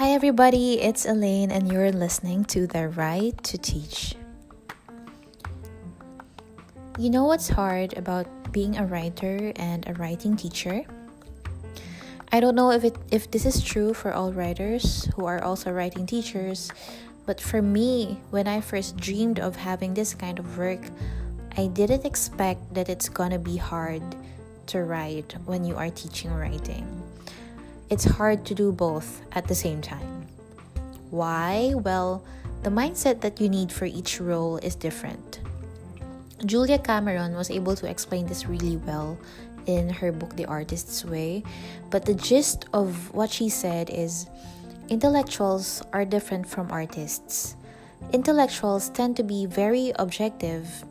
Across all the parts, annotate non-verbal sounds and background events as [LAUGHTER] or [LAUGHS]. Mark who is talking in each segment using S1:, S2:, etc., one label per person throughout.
S1: Hi, everybody, it's Elaine, and you're listening to The Right to Teach. You know what's hard about being a writer and a writing teacher? I don't know if it if this is true for all writers who are also writing teachers, but for me, when I first dreamed of having this kind of work, I didn't expect that it's gonna be hard to write when you are teaching writing it's hard to do both at the same time. Why? Well, the mindset that you need for each role is different. Julia Cameron was able to explain this really well in her book The Artist's Way, but the gist of what she said is intellectuals are different from artists. Intellectuals tend to be very objective,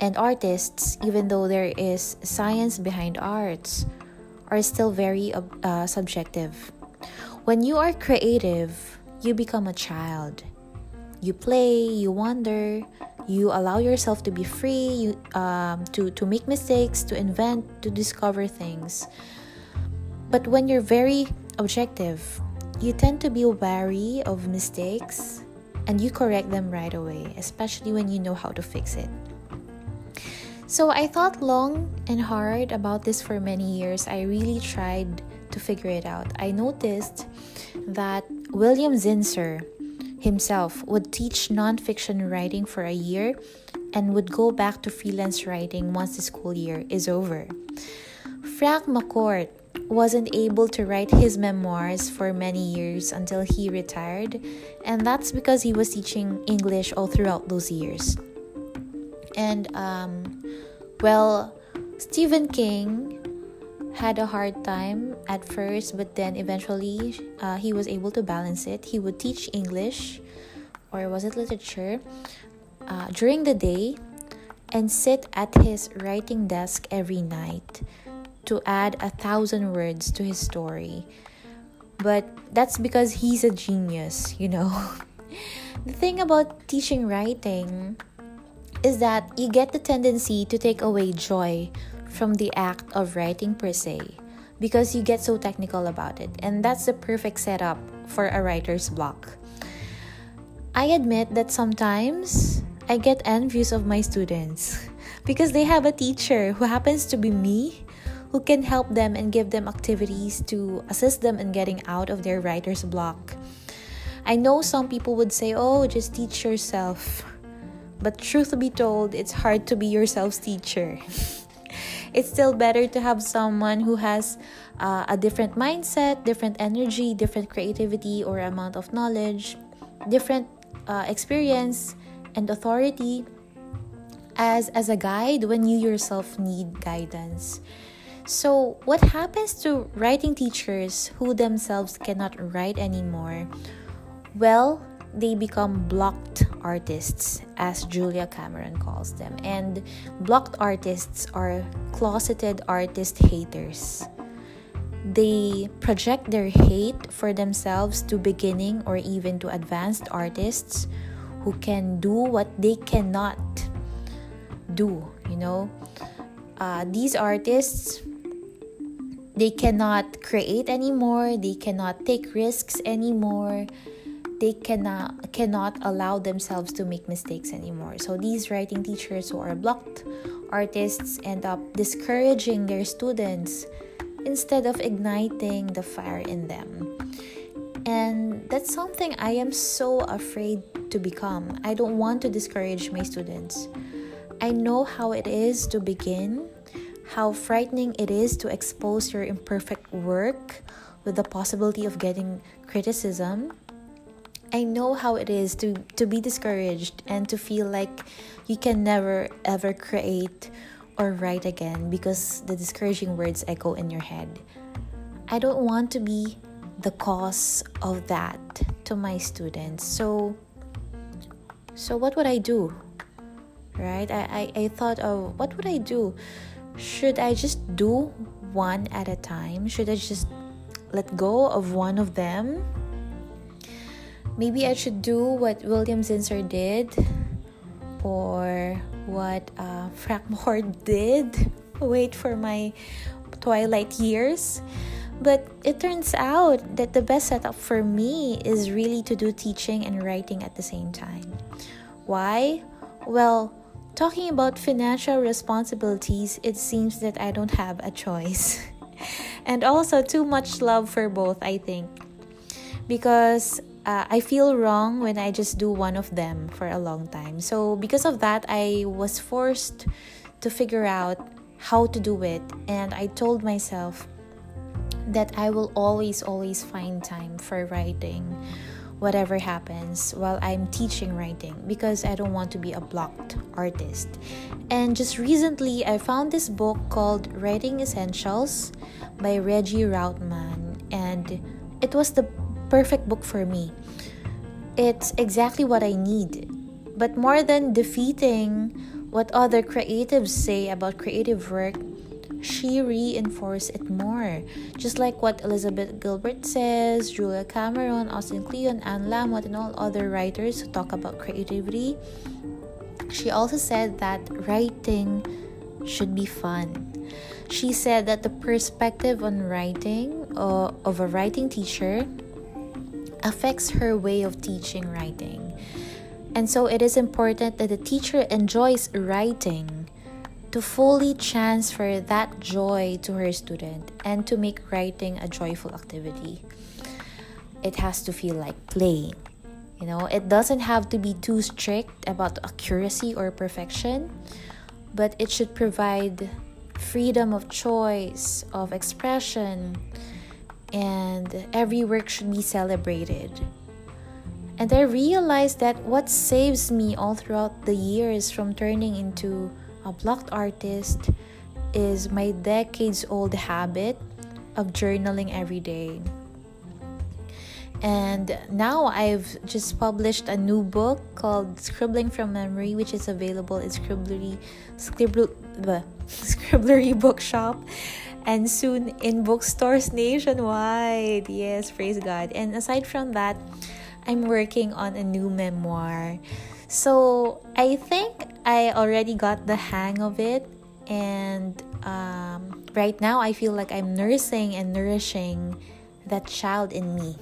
S1: and artists, even though there is science behind arts, are still very uh, subjective. When you are creative, you become a child. You play, you wonder, you allow yourself to be free, you, um, to, to make mistakes, to invent, to discover things. But when you're very objective, you tend to be wary of mistakes and you correct them right away, especially when you know how to fix it. So I thought long and hard about this for many years. I really tried to figure it out. I noticed that William Zinsser himself would teach nonfiction writing for a year and would go back to freelance writing once the school year is over. Frank McCourt wasn't able to write his memoirs for many years until he retired, and that's because he was teaching English all throughout those years. And um, well, Stephen King had a hard time at first, but then eventually uh, he was able to balance it. He would teach English, or was it literature, uh, during the day and sit at his writing desk every night to add a thousand words to his story. But that's because he's a genius, you know. [LAUGHS] the thing about teaching writing is that you get the tendency to take away joy from the act of writing per se because you get so technical about it, and that's the perfect setup for a writer's block. I admit that sometimes I get envious of my students [LAUGHS] because they have a teacher who happens to be me who can help them and give them activities to assist them in getting out of their writer's block. I know some people would say, oh, just teach yourself. [LAUGHS] But truth be told, it's hard to be yourself's teacher. [LAUGHS] it's still better to have someone who has uh, a different mindset, different energy, different creativity or amount of knowledge, different uh, experience and authority as as a guide when you yourself need guidance. So, what happens to writing teachers who themselves cannot write anymore? Well, they become blocked artists, as Julia Cameron calls them. And blocked artists are closeted artist haters. They project their hate for themselves to beginning or even to advanced artists who can do what they cannot do, you know. Uh, these artists they cannot create anymore they cannot take risks anymore they cannot cannot allow themselves to make mistakes anymore. So these writing teachers who are blocked artists end up discouraging their students instead of igniting the fire in them. And that's something I am so afraid to become. I don't want to discourage my students. I know how it is to begin, how frightening it is to expose your imperfect work with the possibility of getting criticism I know how it is to to be discouraged and to feel like you can never ever create or write again because the discouraging words echo in your head. I don't want to be the cause of that to my students. So so what would I do? Right? I, I, I thought of what would I do? Should I just do one at a time? Should I just let go of one of them? Maybe I should do what William Zinsser did or what uh, Frank [LAUGHS] Moore did. Wait for my twilight years. But it turns out that the best setup for me is really to do teaching and writing at the same time. Why? Well, talking about financial responsibilities, it seems that I don't have a choice. [LAUGHS] and also, too much love for both, I think. Because uh, I feel wrong when I just do one of them for a long time. So, because of that, I was forced to figure out how to do it. And I told myself, that I will always, always find time for writing whatever happens while I'm teaching writing because I don't want to be a blocked artist. And just recently, I found this book called Writing Essentials by Regie Routman, and it was the perfect book for me. It's exactly what I need. But more than defeating what other creatives say about creative work, she reinforced it more. Just like what Elizabeth Gilbert says, Julia Cameron, Austin Kleon, Anne Lamott, and all other writers who talk about creativity. She also said that writing should be fun. She said that the perspective on writing uh, of a writing teacher affects her way of teaching writing. And so it is important that the teacher enjoys writing to fully transfer that joy to her student and to make writing a joyful activity. It has to feel like playing. You know, it doesn't have to be too strict about accuracy or perfection, but it should provide freedom of choice, of expression, and every work should be celebrated. And I realized that what saves me all throughout the years from turning into a blocked artist is my decades old habit of journaling every day. And now I've just published a new book called Scribbling from Memory, which is available in Scribblery, Scribbl, the [LAUGHS] Scribblery Bookshop and soon in bookstores nationwide. Yes, praise God. And aside from that, I'm working on a new memoir. So I think I already got the hang of it, and um, right now I feel like I'm nursing and nourishing that child in me,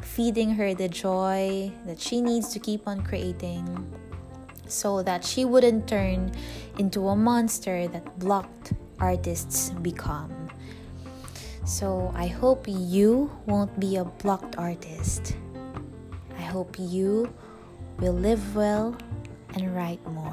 S1: feeding her the joy that she needs to keep on creating so that she wouldn't turn into a monster that blocked artists become. So I hope you won't be a blocked artist. I hope you will live well and write more.